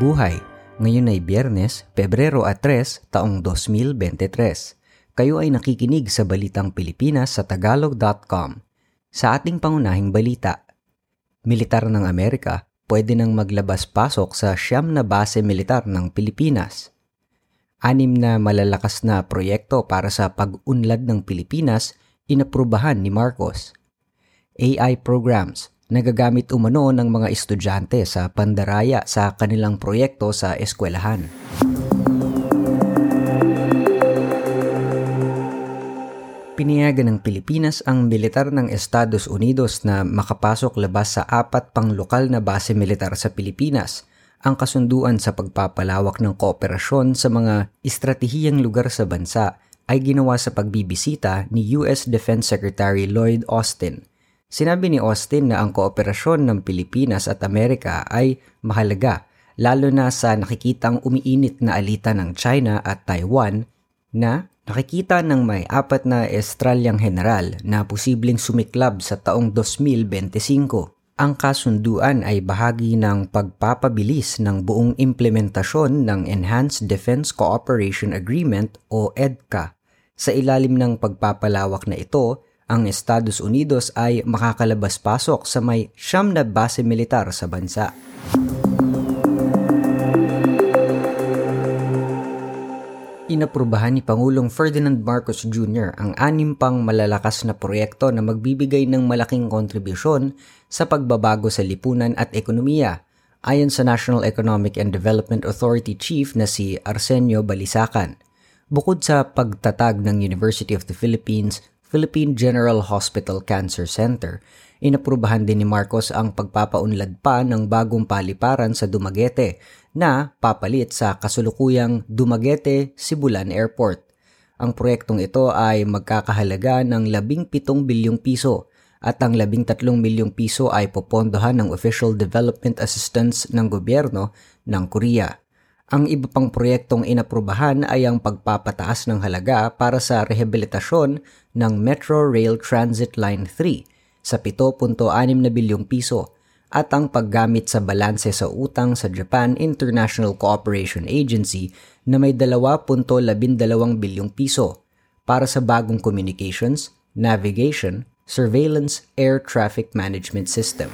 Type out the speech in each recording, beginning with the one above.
Mabuhay! Ngayon ay Biyernes, Pebrero at 3, taong 2023. Kayo ay nakikinig sa Balitang Pilipinas sa Tagalog.com. Sa ating pangunahing balita, Militar ng Amerika pwede nang maglabas-pasok sa siyam na base militar ng Pilipinas. Anim na malalakas na proyekto para sa pag-unlad ng Pilipinas inaprubahan ni Marcos. AI programs nagagamit umano ng mga estudyante sa pandaraya sa kanilang proyekto sa eskwelahan. Piniyagan ng Pilipinas ang militar ng Estados Unidos na makapasok labas sa apat pang lokal na base militar sa Pilipinas ang kasunduan sa pagpapalawak ng kooperasyon sa mga estratehiyang lugar sa bansa ay ginawa sa pagbibisita ni US Defense Secretary Lloyd Austin Sinabi ni Austin na ang kooperasyon ng Pilipinas at Amerika ay mahalaga lalo na sa nakikitang umiinit na alitan ng China at Taiwan na nakikita ng may apat na Australiang general na posibleng sumiklab sa taong 2025. Ang kasunduan ay bahagi ng pagpapabilis ng buong implementasyon ng Enhanced Defense Cooperation Agreement o EDCA. Sa ilalim ng pagpapalawak na ito, ang Estados Unidos ay makakalabas-pasok sa may siyam na base militar sa bansa. Inaprubahan ni Pangulong Ferdinand Marcos Jr. ang anim pang malalakas na proyekto na magbibigay ng malaking kontribusyon sa pagbabago sa lipunan at ekonomiya, ayon sa National Economic and Development Authority Chief na si Arsenio Balisacan. Bukod sa pagtatag ng University of the Philippines Philippine General Hospital Cancer Center, inaprubahan din ni Marcos ang pagpapaunlad pa ng bagong paliparan sa Dumaguete na papalit sa kasulukuyang Dumaguete-Sibulan Airport. Ang proyektong ito ay magkakahalaga ng 17 bilyong piso at ang 13 milyong piso ay popondohan ng Official Development Assistance ng gobyerno ng Korea. Ang iba pang proyektong inaprubahan ay ang pagpapataas ng halaga para sa rehabilitasyon ng Metro Rail Transit Line 3 sa 7.6 na bilyong piso at ang paggamit sa balanse sa utang sa Japan International Cooperation Agency na may 2.12 bilyong piso para sa bagong communications, navigation, surveillance air traffic management system.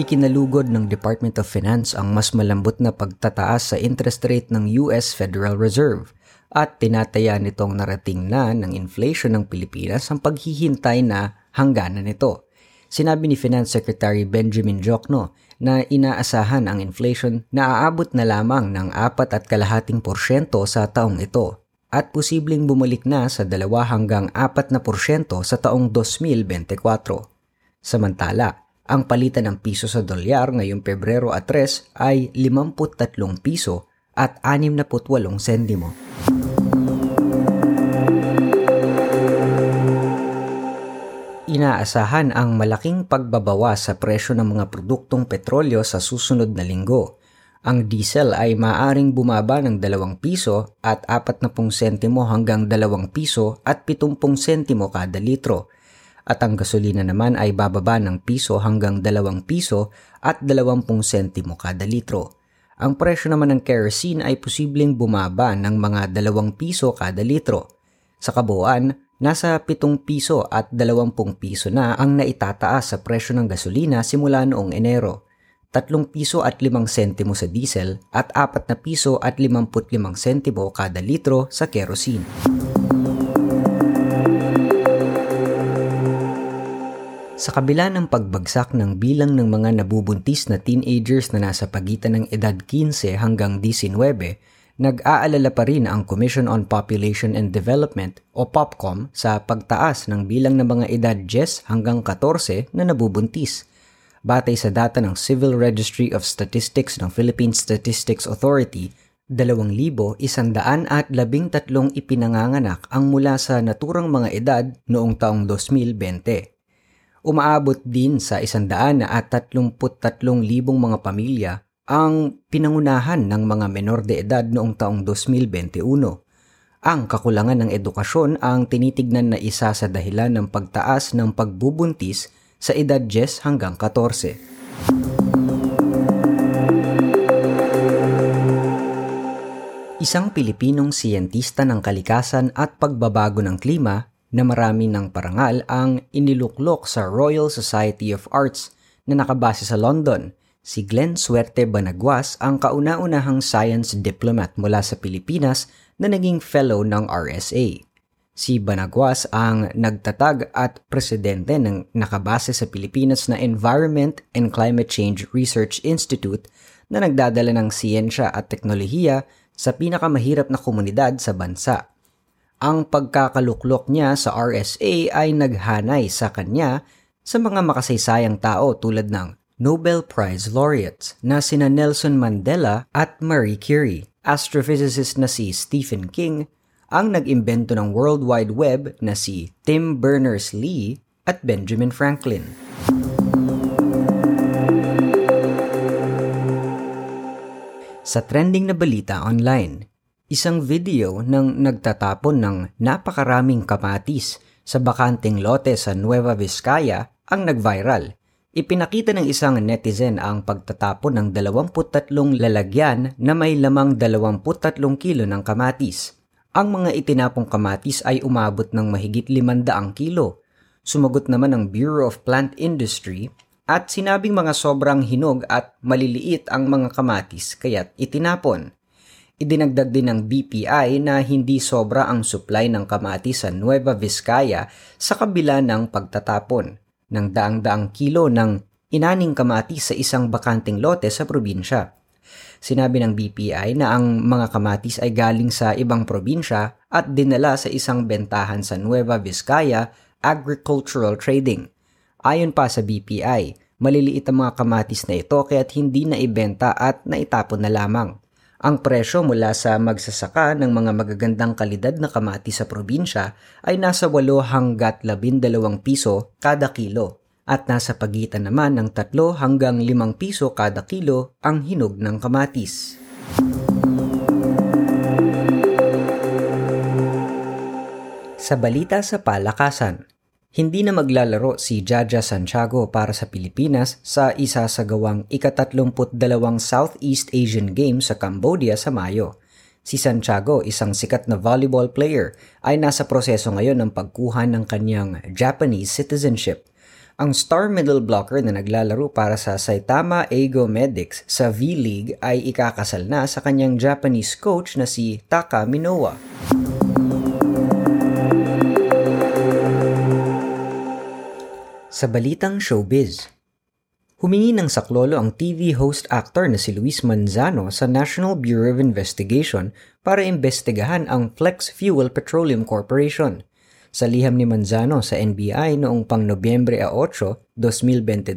Ikinalugod ng Department of Finance ang mas malambot na pagtataas sa interest rate ng US Federal Reserve at tinataya nitong narating na ng inflation ng Pilipinas ang paghihintay na hangganan nito. Sinabi ni Finance Secretary Benjamin Jokno na inaasahan ang inflation na aabot na lamang ng 4 at kalahating porsyento sa taong ito at posibleng bumalik na sa 2 hanggang 4 na porsyento sa taong 2024. Samantala, ang palitan ng piso sa dolyar ngayong Pebrero at 3 ay 53 piso at 68 sentimo. Inaasahan ang malaking pagbabawas sa presyo ng mga produktong petrolyo sa susunod na linggo. Ang diesel ay maaring bumaba ng 2 piso at 40 sentimo hanggang 2 piso at 70 sentimo kada litro at ang gasolina naman ay bababa ng piso hanggang 2 piso at 20 sentimo kada litro. Ang presyo naman ng kerosene ay posibleng bumaba ng mga 2 piso kada litro. Sa kabuuan, nasa 7 piso at 20 piso na ang naitataas sa presyo ng gasolina simula noong Enero. 3 piso at 5 sentimo sa diesel at 4 na piso at 55 sentimo kada litro sa kerosene. Sa kabila ng pagbagsak ng bilang ng mga nabubuntis na teenagers na nasa pagitan ng edad 15 hanggang 19, nag-aalala pa rin ang Commission on Population and Development o POPCOM sa pagtaas ng bilang ng mga edad 10 hanggang 14 na nabubuntis. Batay sa data ng Civil Registry of Statistics ng Philippine Statistics Authority, 2,113 ipinanganganak ang mula sa naturang mga edad noong taong 2020 umaabot din sa 133,000 mga pamilya ang pinangunahan ng mga menor de edad noong taong 2021. Ang kakulangan ng edukasyon ang tinitignan na isa sa dahilan ng pagtaas ng pagbubuntis sa edad 10 hanggang 14. Isang Pilipinong siyentista ng kalikasan at pagbabago ng klima na marami ng parangal ang iniluklok sa Royal Society of Arts na nakabase sa London. Si Glenn Suerte Banagwas ang kauna-unahang science diplomat mula sa Pilipinas na naging fellow ng RSA. Si Banagwas ang nagtatag at presidente ng nakabase sa Pilipinas na Environment and Climate Change Research Institute na nagdadala ng siyensya at teknolohiya sa pinakamahirap na komunidad sa bansa. Ang pagkakaluklok niya sa RSA ay naghanay sa kanya sa mga makasaysayang tao tulad ng Nobel Prize laureates na sina Nelson Mandela at Marie Curie, astrophysicist na si Stephen King, ang nag-imbento ng World Wide Web na si Tim Berners-Lee at Benjamin Franklin. Sa trending na balita online, Isang video ng nagtatapon ng napakaraming kamatis sa bakanteng lote sa Nueva Vizcaya ang nag-viral. Ipinakita ng isang netizen ang pagtatapon ng 23 lalagyan na may lamang 23 kilo ng kamatis. Ang mga itinapong kamatis ay umabot ng mahigit 500 kilo. Sumagot naman ang Bureau of Plant Industry at sinabing mga sobrang hinog at maliliit ang mga kamatis kaya't itinapon. Idinagdag din ng BPI na hindi sobra ang supply ng kamatis sa Nueva Vizcaya sa kabila ng pagtatapon ng daang-daang kilo ng inaning kamatis sa isang bakanting lote sa probinsya. Sinabi ng BPI na ang mga kamatis ay galing sa ibang probinsya at dinala sa isang bentahan sa Nueva Vizcaya Agricultural Trading. Ayon pa sa BPI, maliliit ang mga kamatis na ito kaya't hindi na ibenta at naitapon na lamang. Ang presyo mula sa magsasaka ng mga magagandang kalidad na kamatis sa probinsya ay nasa 8 hanggat 12 piso kada kilo at nasa pagitan naman ng 3 hanggang 5 piso kada kilo ang hinog ng kamatis. Sa balita sa palakasan, hindi na maglalaro si Jaja Santiago para sa Pilipinas sa isa sa gawang ikatatlumput dalawang Southeast Asian Games sa Cambodia sa Mayo. Si Santiago, isang sikat na volleyball player, ay nasa proseso ngayon ng pagkuha ng kanyang Japanese citizenship. Ang star middle blocker na naglalaro para sa Saitama Eigo Medics sa V-League ay ikakasal na sa kanyang Japanese coach na si Taka Minowa. Sa balitang showbiz, humingi ng saklolo ang TV host actor na si Luis Manzano sa National Bureau of Investigation para imbestigahan ang Flex Fuel Petroleum Corporation. Sa liham ni Manzano sa NBI noong pang Nobyembre 8, 2022,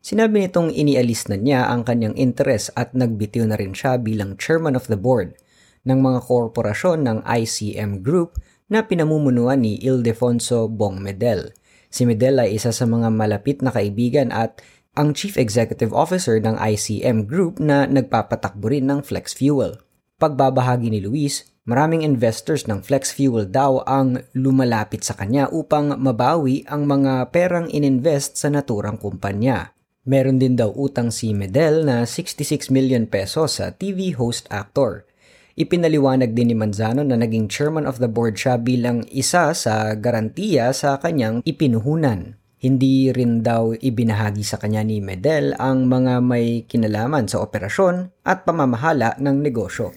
sinabi nitong inialis na niya ang kanyang interes at nagbitiw na rin siya bilang chairman of the board ng mga korporasyon ng ICM Group na pinamumunuan ni Ildefonso Bong Medel – Si Medel ay isa sa mga malapit na kaibigan at ang Chief Executive Officer ng ICM Group na nagpapatakbo rin ng Flex Fuel. Pagbabahagi ni Luis, maraming investors ng Flex Fuel daw ang lumalapit sa kanya upang mabawi ang mga perang ininvest sa naturang kumpanya. Meron din daw utang si Medel na 66 million pesos sa TV host actor. Ipinaliwanag din ni Manzano na naging chairman of the board siya bilang isa sa garantiya sa kanyang ipinuhunan. Hindi rin daw ibinahagi sa kanya ni Medel ang mga may kinalaman sa operasyon at pamamahala ng negosyo.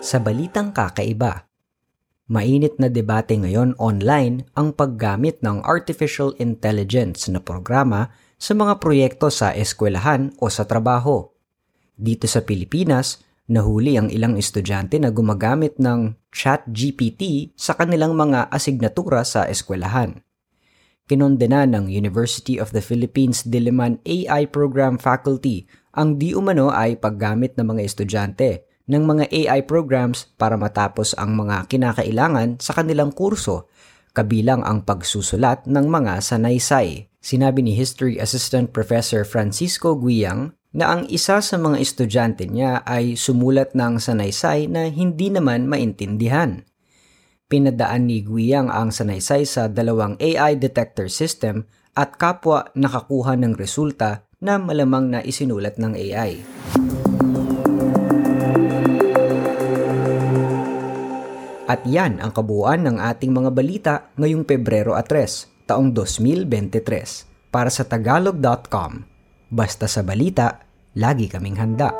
Sa balitang kakaiba, mainit na debate ngayon online ang paggamit ng artificial intelligence na programa sa mga proyekto sa eskwelahan o sa trabaho. Dito sa Pilipinas, nahuli ang ilang estudyante na gumagamit ng ChatGPT sa kanilang mga asignatura sa eskwelahan. Kinondena ng University of the Philippines Diliman AI Program Faculty ang di umano ay paggamit ng mga estudyante ng mga AI programs para matapos ang mga kinakailangan sa kanilang kurso, kabilang ang pagsusulat ng mga sanaysay. Sinabi ni History Assistant Professor Francisco Guiyang na ang isa sa mga estudyante niya ay sumulat ng sanaysay na hindi naman maintindihan. Pinadaan ni Guiyang ang sanaysay sa dalawang AI detector system at kapwa nakakuha ng resulta na malamang na isinulat ng AI. At yan ang kabuuan ng ating mga balita ngayong Pebrero 3, taong 2023 para sa tagalog.com. Basta sa balita, lagi kaming handa.